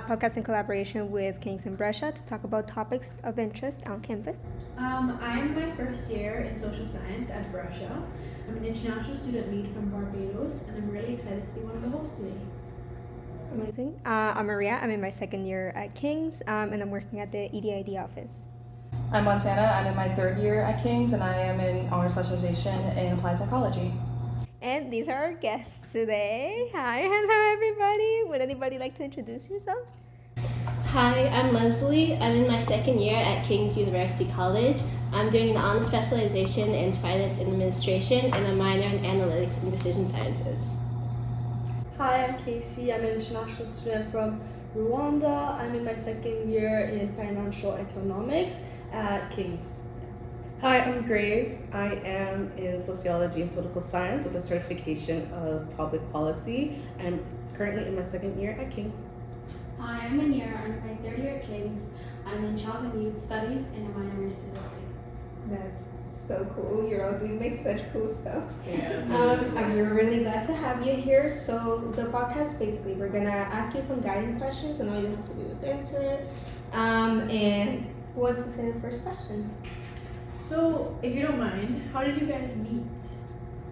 Bridges. A podcast in collaboration with Kings and Brescia to talk about topics of interest on campus. Um, I'm my first year in social science at Brescia. I'm an international student lead from Barbados, and I'm really excited to be one of the hosts today. Amazing. Uh, I'm Maria. I'm in my second year at Kings, um, and I'm working at the EDID office. I'm Montana. I'm in my third year at King's, and I am in honor specialization in applied psychology. And these are our guests today. Hi, hello everybody. Would anybody like to introduce yourselves? Hi, I'm Leslie. I'm in my second year at King's University College. I'm doing an honor specialization in finance and administration and a minor in analytics and decision sciences. Hi, I'm Casey. I'm an international student from Rwanda. I'm in my second year in financial economics at King's. Hi, I'm Grace. I am in sociology and political science with a certification of public policy. I'm currently in my second year at King's. Hi, I'm Manira. I'm in my third year at King's. I'm in child and youth studies and a minor in disability. That's so cool. You're all doing like such cool stuff. Yeah. Um, and we're really glad to have you here. So the podcast, basically, we're gonna ask you some guiding questions, and all you have to do is answer it. Um, and who wants to say the first question? So, if you don't mind, how did you guys meet?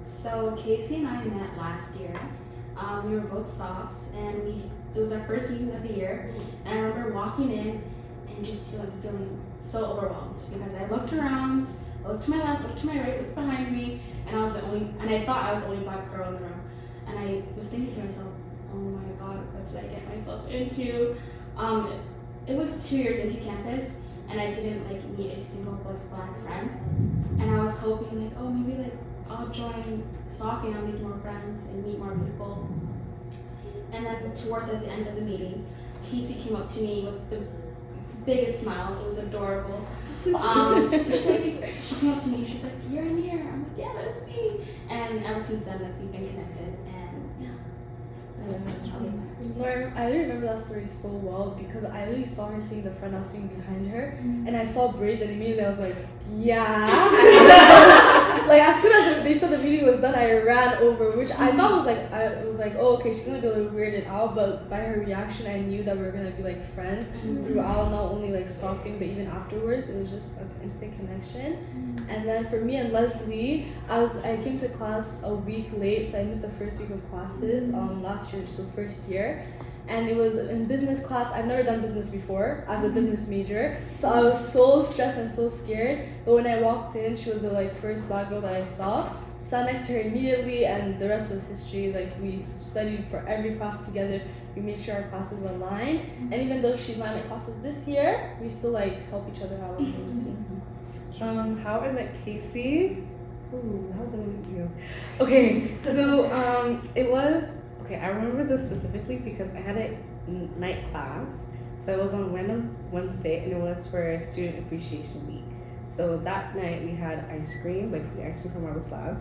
So Casey and I met last year. Um, we were both Sophs, and we it was our first meeting of the year. And I remember walking in and just feeling feeling so overwhelmed because I looked around, I looked to my left, looked to my right, looked behind me, and I was the only and I thought I was the only black girl in the room. And I was thinking to myself, oh my god, what did I get myself into? Um, it was two years into campus, and I didn't like meet a single like black friend. And I was hoping like, oh maybe like I'll join Sophie and I'll make more friends and meet more people. And then towards at the end of the meeting, Casey came up to me with the biggest smile. It was adorable. Um, she's like, she came up to me. She's like, "You're in here." I'm like, "Yeah, that's me." And ever since then, like we've been connected. And yeah. So that's how we met. Lauren, I remember that story so well because I literally saw her in the front, I was sitting behind her, mm. and I saw braids, and immediately I was like, yeah. like as soon as they said the meeting was done, I ran over, which I thought mm-hmm. was like, I was like, oh, okay, she's gonna be like weirded out, but by her reaction, I knew that we were gonna be like friends mm-hmm. throughout, not only like stalking, but even afterwards. It was just an instant connection. Mm-hmm. And then for me and Leslie, I was I came to class a week late, so I missed the first week of classes um last year, so first year. And it was in business class. I've never done business before as a business major, so I was so stressed and so scared. But when I walked in, she was the like first black girl that I saw. Sat next to her immediately, and the rest was history. Like we studied for every class together. We made sure our classes aligned, and even though she's not in my classes this year, we still like help each other out. Um, how I met Casey. Ooh, how did I meet you? Okay, so um, it was okay. I remember this specifically because I had a night class. So it was on Wednesday, Wednesday, and it was for Student Appreciation Week. So that night we had ice cream, like free ice cream from lab.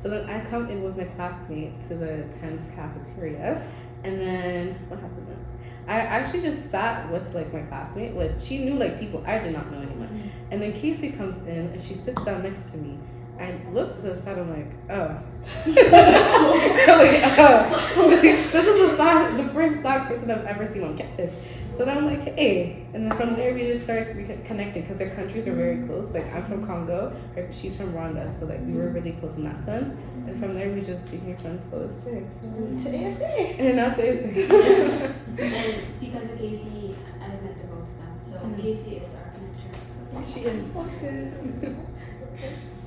So then I come in with my classmate to the Thames cafeteria, and then what happened next? I actually just sat with like my classmate. Like she knew like people I did not know anyone. Mm-hmm. And then Casey comes in and she sits down next to me. I look to the side. I'm like, oh, like, oh, Like, this is the, the first black person I've ever seen on campus. So then I'm like, hey, and then from there we just start connecting because their countries are very close. Like I'm from Congo, she's from Rwanda, so like we were really close in that sense. And from there we just became friends. So it's sick. So. To ASA. And now to and because of Casey, I met the both of them. So Mhm. Casey is our connector. So She is.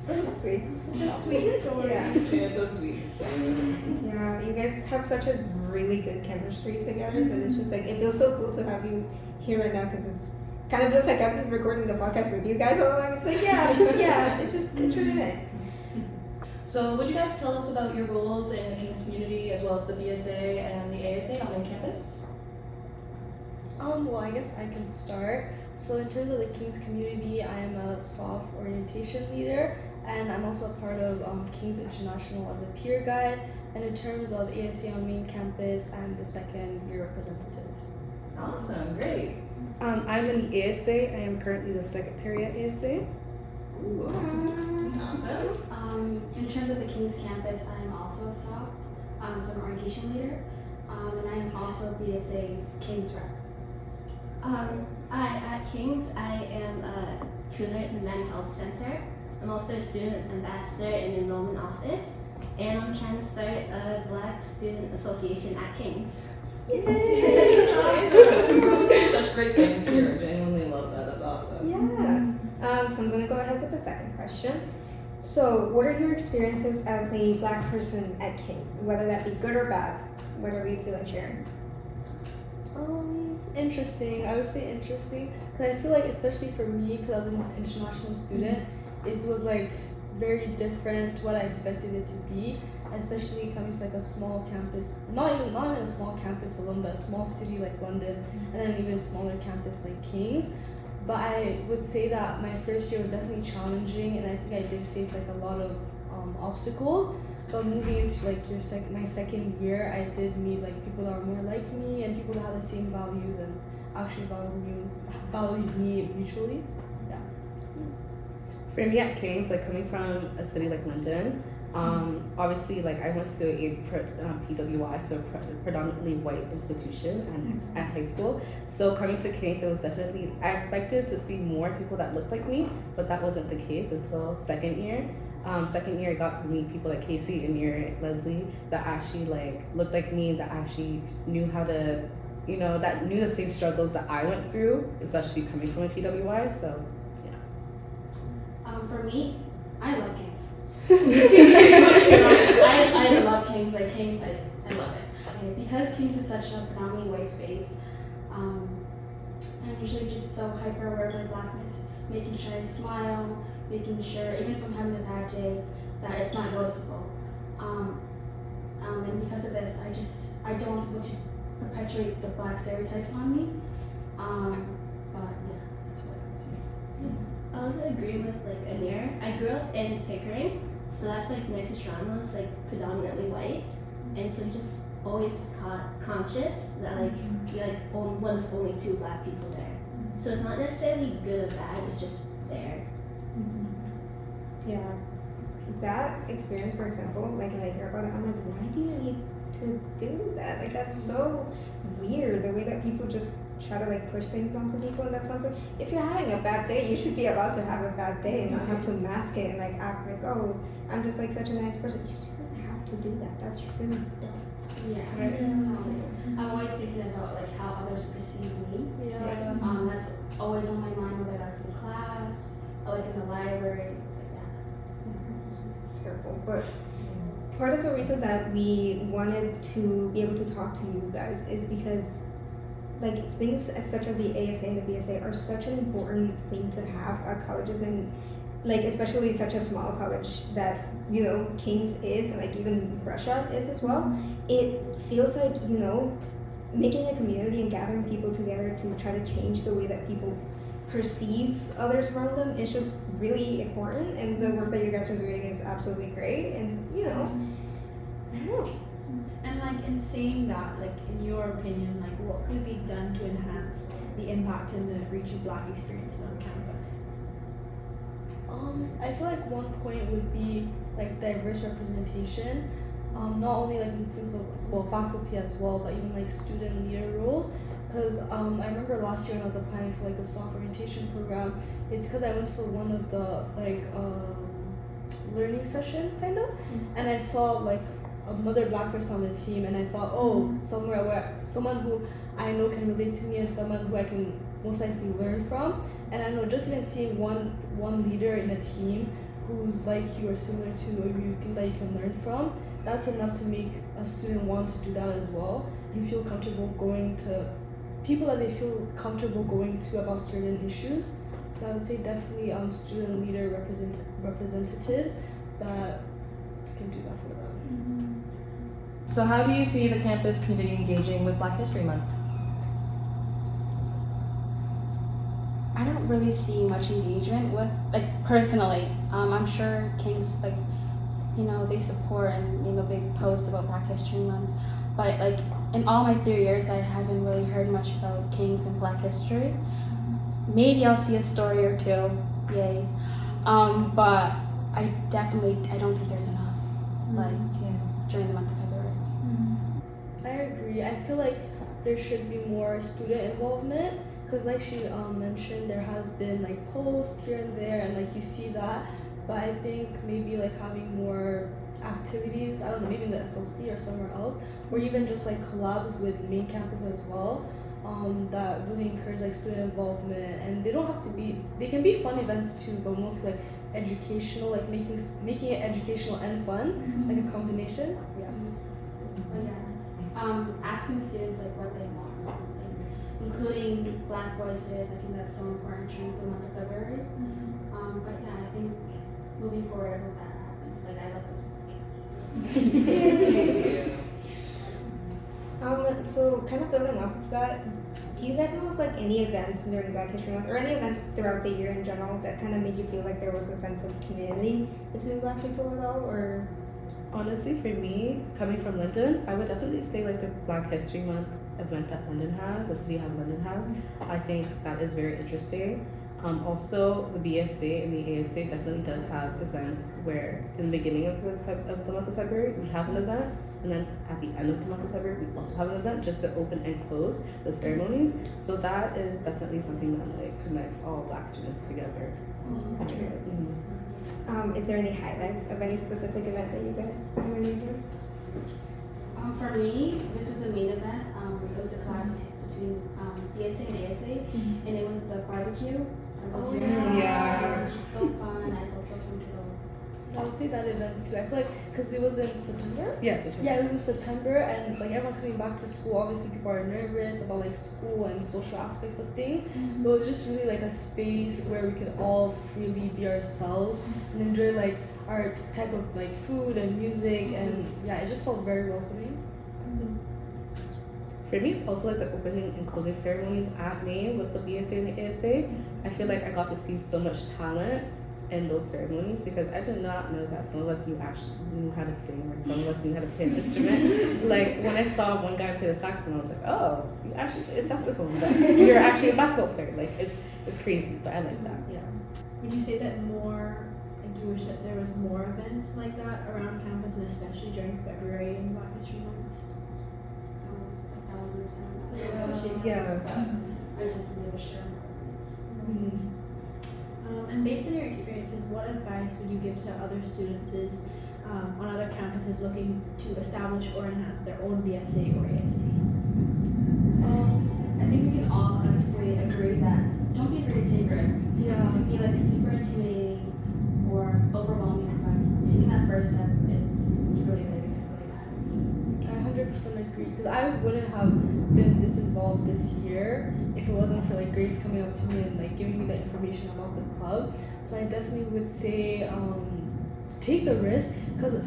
So sweet. Such a sweet story. Yeah. Yeah, so sweet. Yeah, you guys have such a really good chemistry together that it's just like it feels so cool to have you here right now because it's kind of feels like I've been recording the podcast with you guys all along. It's like yeah, yeah, it just it's really nice. So, would you guys tell us about your roles in the King's community as well as the BSA and the ASA on main campus? Um, well, I guess I can start. So, in terms of the King's community, I am a Soph orientation leader, and I'm also a part of um, King's International as a peer guide. And in terms of ASA on main campus, I'm the second year representative. Awesome, great. Um, I'm in the ASA. I am currently the secretary at ASA. Ooh, awesome. Awesome. Um, in terms of the King's campus, I am also a Soph. um, so I'm an orientation leader, um, and I am also BSA's King's rep. Um, I, at King's, I am a tutor at the Men Health Center. I'm also a student ambassador in the enrollment office, and I'm trying to start a Black Student Association at King's. Yay! Such great things here. I genuinely love that. That's awesome. Yeah. Um, so I'm gonna go ahead with the second question. So, what are your experiences as a black person at King's, whether that be good or bad, whatever you feel like sharing? Um, interesting. I would say interesting because I feel like, especially for me, because I was an international student, it was like very different to what I expected it to be. Especially coming to like a small campus, not even not even a small campus alone, but a small city like London, and then even smaller campus like Kings. But I would say that my first year was definitely challenging, and I think I did face like a lot of um, obstacles. But moving into like your sec- my second year, I did meet like people that are more like me and people that have the same values and actually valued me, valued me mutually. For me at King's, like coming from a city like London, um, obviously like I went to a pre- um, PWI, so pre- predominantly white institution and at high school. So coming to King's, it was definitely I expected to see more people that looked like me, but that wasn't the case until second year. Um, second year, I got to meet people like Casey and your Leslie that actually like looked like me, that actually knew how to, you know, that knew the same struggles that I went through, especially coming from a PWI. So Um, for me, I love Kings. I, I love Kings, like Kings, I, I love it. Okay, because Kings is such a predominantly white space, um, I'm usually just so hyper aware of my blackness, making sure I smile, making sure, even if I'm having a bad day, that it's not noticeable. Um, um, and because of this, I just, I don't want to perpetuate the black stereotypes on me. Um, but yeah, that's what I would say. I would agree with like Amir. I grew up in Pickering, so that's like next to Toronto. It's like predominantly white, and so just always ca- conscious that like mm-hmm. you're like on, one of only two black people there. Mm-hmm. So it's not necessarily good or bad. It's just there. Mm-hmm. Yeah. That experience, for example, like when I hear about it, I'm like, why do you need to do that? Like that's so weird. The way that people just try to like push things onto people, and that sounds like if you're having a bad day, you should be allowed to have a bad day and not have to mask it and like act like, oh, I'm just like such a nice person. You shouldn't have to do that. That's really dumb. Yeah, Right. always. I'm always thinking about like how others perceive me. Yeah. Um, that's always on my mind, whether that's in class or like in the library. Like that. It's terrible. But part of the reason that we wanted to be able to talk to you guys is because like things as such as the ASA and the BSA are such an important thing to have at colleges and like especially such a small college that you know King's is and like even Brescia is as well. It feels like you know making a community and gathering people together to try to change the way that people perceive others around them is just really important and the work that you guys are doing is absolutely great and you know And like in saying that, like in your opinion, like what could be done to enhance the impact and the reach of black experiences on campus? Um, I feel like one point would be like diverse representation. Um, not only like in the sense of well faculty as well, but even like student leader roles. Because um, I remember last year when I was applying for like the Soph orientation program, it's because I went to one of the like um, learning sessions kind of, and I saw like another black person on the team, and I thought, oh, somewhere where someone who I know can relate to me and someone who I can most likely learn from. And I know just even seeing one one leader in a team who's like you or similar to or you think that you can learn from, that's enough to make a student want to do that as well and feel comfortable going to people that they feel comfortable going to about certain issues. So I would say definitely um, student leader represent representatives that can do that for them. So, how do you see the campus community engaging with Black History Month? I don't really see much engagement with, like personally. Um, I'm sure Kings, like, you know, they support and make a big post about Black History Month. But like in all my three years, I haven't really heard much about Kings and Black history. Maybe I'll see a story or two, yay. Um, but I definitely, I don't think there's enough. Like Yeah. during the month of. Agree. I feel like there should be more student involvement because, like she um, mentioned, there has been like posts here and there, and like you see that. But I think maybe like having more activities, I don't know, maybe in the SLC or somewhere else, or even just like collabs with main campus as well. Um, that really encourage like student involvement, and they don't have to be. They can be fun events too, but mostly like educational, like making making it educational and fun, like a combination. Yeah. But yeah, um, asking the students like what they want, like, including Black voices. I think that's so important during the month of February. Um, but yeah, I think moving forward, I hope that happens. Like I love this podcast. Um, so kind of building off of that, do you guys know of like any events during Black History Month or any events throughout the year in general that kind of made you feel like there was a sense of community between Black people at all, or? Honestly, for me, coming from London, I would definitely say like the Black History Month event that London has, the City of London has. I think that is very interesting. Um, also, the BSA and the ASA definitely does have events where in the beginning of the, of the month of February we have an event, and then at the end of the month of February we also have an event just to open and close the ceremonies. So that is definitely something that like connects all Black students together. Mhm. Um, is there any highlights of any specific event that you guys really enjoyed? Um, for me, this was the main event. Um, it was a collab bet- between um, BSA and ASA, and it was the barbecue. Our Oh, barbecue. yeah. It was just so fun. I felt so comfortable. I would say that event too. I feel like because it was in September. Yes, it's Yeah, it was in September, and like everyone's coming back to school. Obviously, people are nervous about like school and social aspects of things. Mm-hmm. But it was just really like a space where we could all freely be ourselves mm-hmm. and enjoy like our t- type of like food and music, mm-hmm. and yeah, it just felt very welcoming. For me, it's also like the opening and closing ceremonies at main with the BSA and the ASA. I feel like I got to see so much talent in those ceremonies because I did not know that some of us knew actually knew how to sing or some of us knew how to play an instrument. like when I saw one guy play the saxophone, I was like, oh, you actually play a saxophone, but you're actually a basketball player. Like it's it's crazy, but I like that. Yeah. Would you say that more, like you wish that there was more events like that around campus and especially during February and Black History Month? Um, a thousand times. Yeah. Yeah. I definitely wish there were more events. Um, and based on your experiences, what advice would you give to other students um, on other campuses looking to establish or enhance their own BSA or ASA? Um, I think we can all collectively agree that don't be afraid to take risks. It Yeah. could be like super intimidating or overwhelming, but taking that first step is really, really, really matters. I hundred percent agree because I wouldn't have been this involved this year if it wasn't for like Grace coming up to me and like giving me the information about the club. So I definitely would say um, take the risk because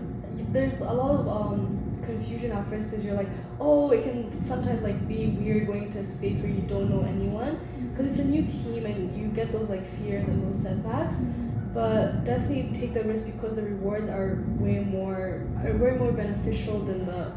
there's a lot of um, confusion at first because you're like, oh, it can sometimes like be weird going into a space where you don't know anyone because it's a new team and you get those like fears and those setbacks. But definitely take the risk because the rewards are way more are way more beneficial than the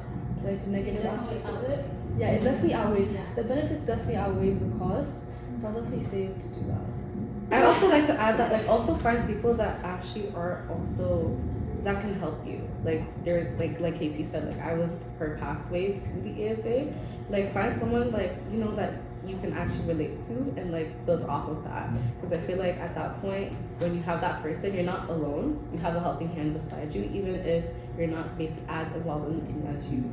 like the negative aspects of it. Yeah, it definitely outweighs Yeah. the benefits definitely outweigh the costs. So I'll definitely say to do that. I also like to add that like also find people that actually are also that can help you. Like there's like like Casey said, like I was her pathway to the ASA. Like find someone like you know that you can actually relate to and like build off of that. Because I feel like at that point when you have that person, you're not alone. You have a helping hand beside you, even if you're not basically as involved in the team as you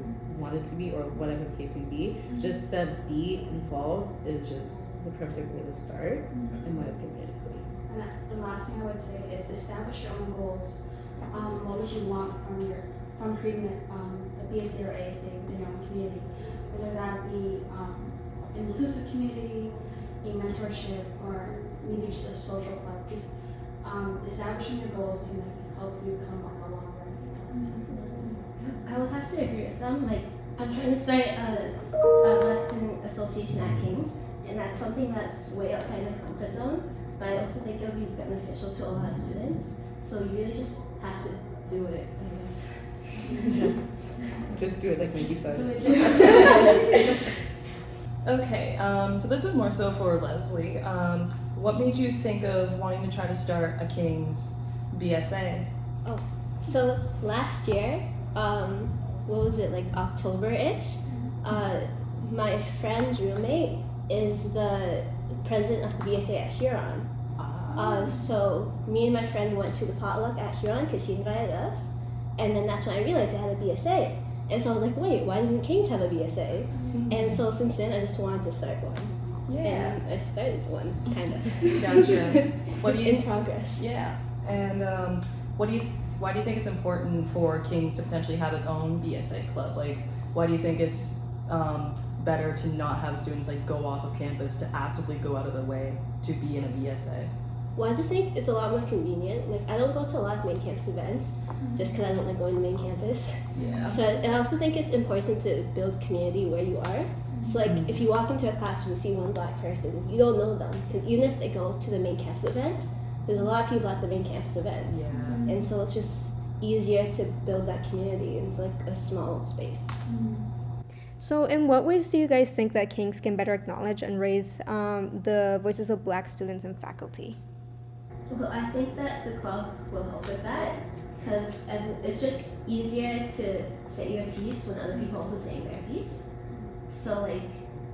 wanted to be or whatever the case may be. Just to be involved is just the perfect way to start, in my opinion. So. And the last thing I would say is establish your own goals. Um, what would you want from your from creating a, um, a BSA or ASA within your own community? Whether that be um, an inclusive community, a mentorship, or maybe just a social club. Just um, establishing your goals can like, help you come up a long way. I would have to agree with them. Like, I'm trying to start a, a Black Student Association at King's, and that's something that's way outside my comfort zone. But I also think it'll be beneficial to a lot of students. So you really just have to do it, I guess. Just do it like Maggie says. Okay, um, so this is more so for Leslie. Um, what made you think of wanting to try to start a King's BSA? Oh, so last year, um, what was it like October ish? uh, my friend's roommate is the president of the BSA at Huron. Uh, so me and my friend went to the potluck at Huron because she invited us, and then that's when I realized I had a BSA. And so I was like, wait, why doesn't Kings have a BSA? And so since then, I just wanted to start one, yeah. and I started one, kind of. Gotcha. What do you? in progress. Yeah. And um, what do you? Why do you think it's important for Kings to potentially have its own BSA club? Like, why do you think it's um, better to not have students like go off of campus to actively go out of their way to be in a BSA? Well, I just think it's a lot more convenient. Like, I don't go to a lot of main campus events just because I don't like going to main campus. Yeah. So, and I also think it's important to build community where you are. So, like, if you walk into a classroom and see one black person, you don't know them because even if they go to the main campus events, there's a lot of people at the main campus events, Yeah. and so it's just easier to build that community in like a small space. So, in what ways do you guys think that Kings can better acknowledge and raise um, the voices of Black students and faculty? Well, I think that the club will help with that because it's just easier to say your piece when other people are also saying their piece. So like,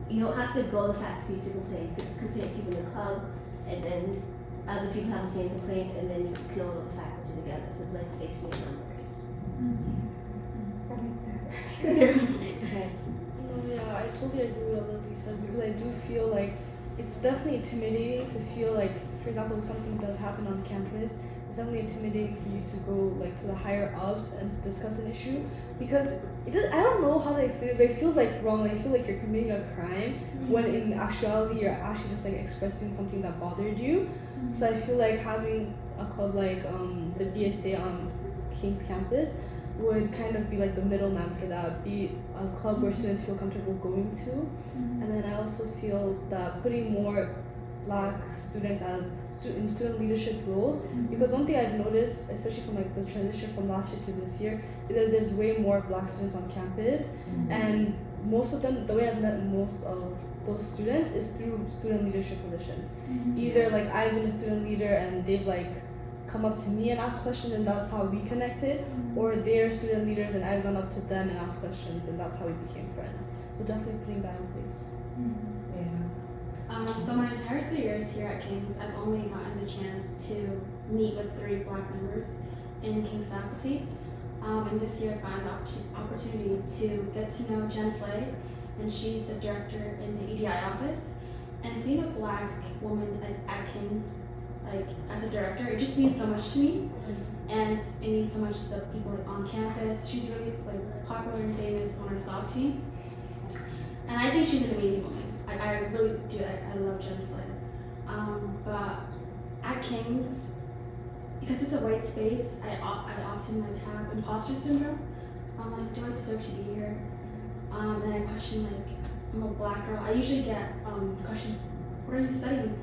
you don't have to go to faculty to complain. You can complain to people in the club, and then other people have the same complaints, and then you can all the faculty together. So it's like safety in numbers. No, mm-hmm. yeah, I totally agree with what Leslie says because I do feel like it's definitely intimidating to feel like, for example, if something does happen on campus, it's definitely intimidating for you to go like to the higher ups and discuss an issue because it does, I don't know how to explain it, but it feels like wrong. Like, I feel like you're committing a crime mm-hmm. when in actuality you're actually just like expressing something that bothered you. Mm-hmm. So I feel like having a club like um, the BSA on King's campus would kind of be like the middleman for that. Be a club where mm-hmm. students feel comfortable going to, and then I also feel that putting more black students as stu- in student leadership roles. Mm-hmm. Because one thing I've noticed, especially from like the transition from last year to this year, is that there's way more black students on campus, mm-hmm. and most of them, the way I've met most of those students is through student leadership positions. Mm-hmm. Either like I've been a student leader and they've like come up to me and asked questions and that's how we connected, or they're student leaders and I've gone up to them and asked questions and that's how we became friends. So definitely putting that in place. Yeah. Um, so my entire three years here at King's, I've only gotten the chance to meet with three black members in King's faculty. Um, and this year I found opportu- opportunity to get to know Jen Slade, and she's the director in the EDI office. And seeing a black woman at, at King's, like as a director, it just means so much to me. And it means so much to the people like, on campus. She's really like popular and famous on our Soph team. And I think she's an amazing woman. I, I really do. I, I love Jen Slade. Um, but at King's, because it's a white space, I, I often like have imposter syndrome. I'm like, do I deserve to be here? Um, and I question like, I'm a black girl. I usually get um, questions, what are you studying?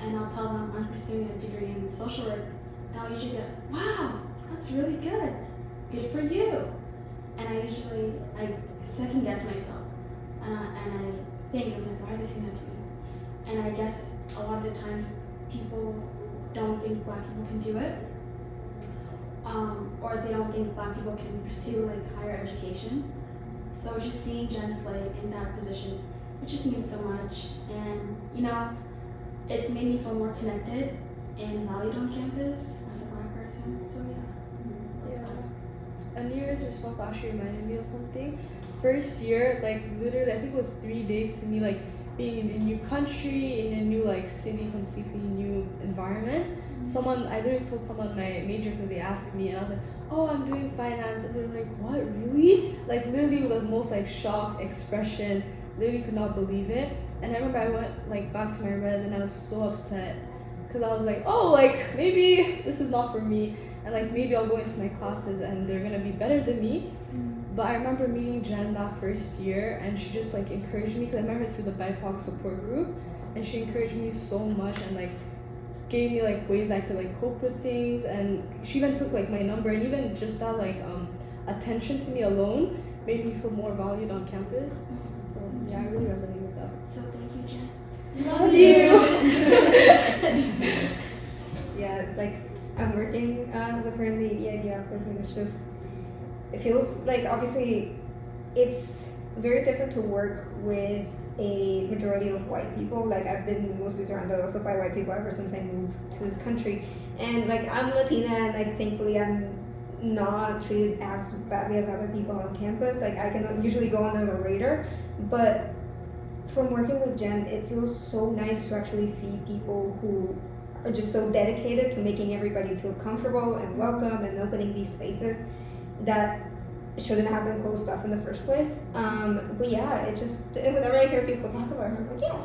And I'll tell them I'm pursuing a degree in social work. And I'll usually get, wow, that's really good. Good for you. And I usually, I second guess myself. Uh, and I think, I'm like, why are they saying that to me? And I guess a lot of the times people don't think black people can do it. Um, or they don't think black people can pursue like higher education. So just seeing Jen Slade in that position, it just means so much. And you know, it's made me feel more connected and valued on campus as a black person. So yeah. Yeah. A New Year's response actually reminded me of something. First year, like literally, I think it was three days to me, like being in a new country, in a new like city, completely new environment. Mm-hmm. Someone, I literally told someone my major because they asked me, and I was like, "Oh, I'm doing finance," and they're like, "What, really?" Like literally with the most like shocked expression, literally could not believe it. And I remember I went like back to my res, and I was so upset because I was like, "Oh, like maybe this is not for me." and like maybe I'll go into my classes and they're gonna be better than me. But I remember meeting Jen that first year and she just like encouraged me because I met her through the BIPOC support group and she encouraged me so much and like gave me like ways that I could like cope with things and she even took like my number and even just that like um attention to me alone made me feel more valued on campus. So yeah, I really resonate with that. So thank you, Jen. Love you. Yeah, like I'm working uh, with her in the EID office, and it's just it feels like obviously it's very different to work with a majority of white people. Like I've been mostly surrounded also by white people ever since I moved to this country, and like I'm Latina, and like thankfully I'm not treated as badly as other people on campus. Like I can usually go under the radar, but from working with Jen, it feels so nice to actually see people who are just so dedicated to making everybody feel comfortable and welcome and opening these spaces that shouldn't have been closed off in the first place. Um, but yeah, it just and whenever I hear people talk about her, I'm like, yeah,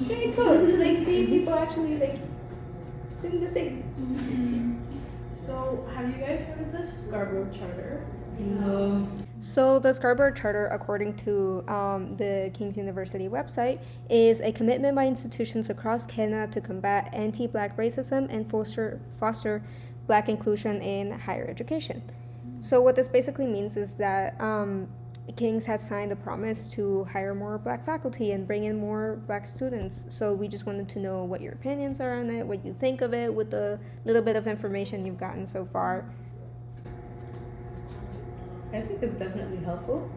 very cool to like see people actually like doing the thing. So, have you guys heard of the Scarborough Charter? No. So, the Scarborough Charter, according to um, the King's University website, is a commitment by institutions across Canada to combat anti black racism and foster, foster black inclusion in higher education. So, what this basically means is that um, King's has signed a promise to hire more black faculty and bring in more black students. So, we just wanted to know what your opinions are on it, what you think of it, with the little bit of information you've gotten so far. I think it's definitely helpful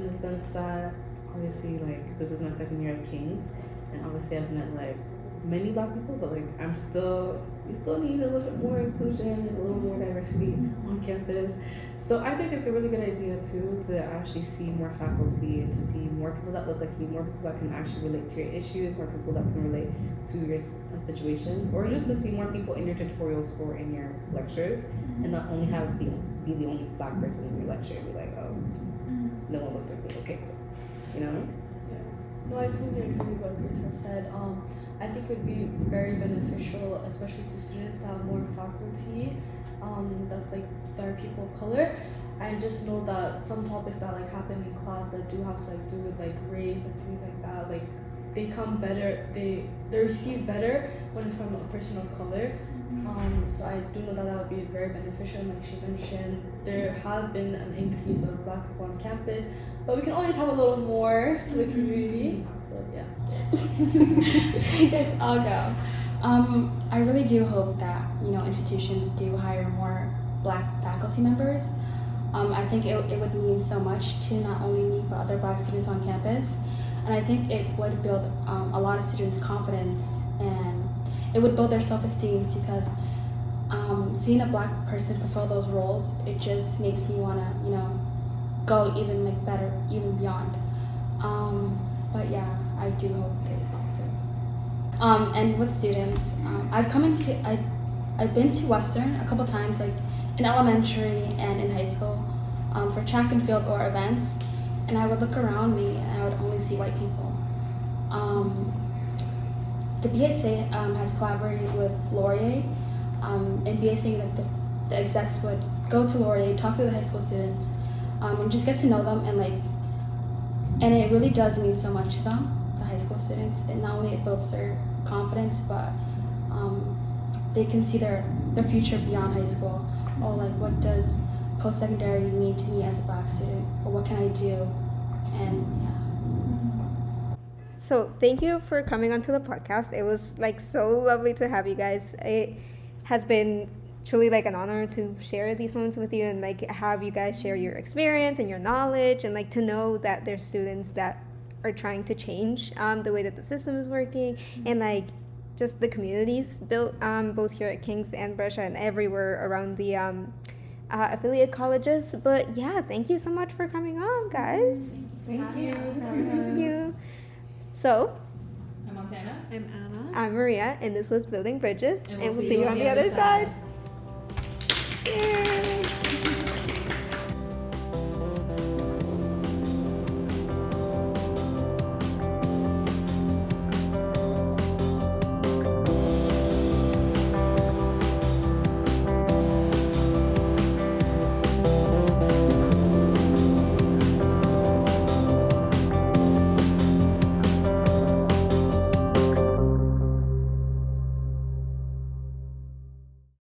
in the sense that obviously like this is my second year at King's and obviously I've met like many black people but like I'm still we still need a little bit more inclusion and a little more diversity on campus. So I think it's a really good idea too to actually see more faculty and to see more people that look like you, more people that can actually relate to your issues, more people that can relate to your uh, situations, or just to see more people in your tutorials or in your lectures and not only have be, be the only black person in your lecture and be like, oh, no one looks like me. Okay, cool. You know? Yeah. No, I totally agree with what Grace has said. Um, I think it would be very beneficial, especially to students, to have more faculty um, that's like that are people of color. I just know that some topics that like happen in class that do have to like do with like race and things like that, like they come better, they they receive better when it's from a person of color. Um, so I do know that that would be very beneficial. Like she mentioned, there have been an increase of black people on campus, but we can always have a little more to the community. Yeah. I I'll go. Um, I really do hope that you know institutions do hire more Black faculty members. Um, I think it, it would mean so much to not only me but other Black students on campus, and I think it would build um, a lot of students' confidence and it would build their self-esteem because um, seeing a Black person fulfill those roles, it just makes me want to you know go even like better, even beyond. Um, but yeah, I do hope they follow through. Um, and with students, um, I've come into I've I've been to Western a couple times, like in elementary and in high school, um, for track and field or events, and I would look around me and I would only see white people. Um, the BSA um, has collaborated with Laurier, um, and BSA like the, the execs would go to Laurier, talk to the high school students, and just get to know them and like and it really does mean so much to them, the high school students. And not only it builds their confidence, but um, they can see their their future beyond high school. Oh, like what does post secondary mean to me as a black student, or what can I do? And yeah. So, thank you for coming onto the podcast. It was like so lovely to have you guys. It has been truly like an honor to share these moments with you and like have you guys share your experience and your knowledge and like to know that there's students that are trying to change um, the way that the system is working and like just the communities built um, both here at King's and Brescia and everywhere around the um, uh, affiliate colleges. But yeah, thank you so much for coming on, guys. Thank you. Thank you. So, I'm Montana. I'm Anna. I'm Maria, and this was Building Bridges, And and we'll, see you on the other side. Yay.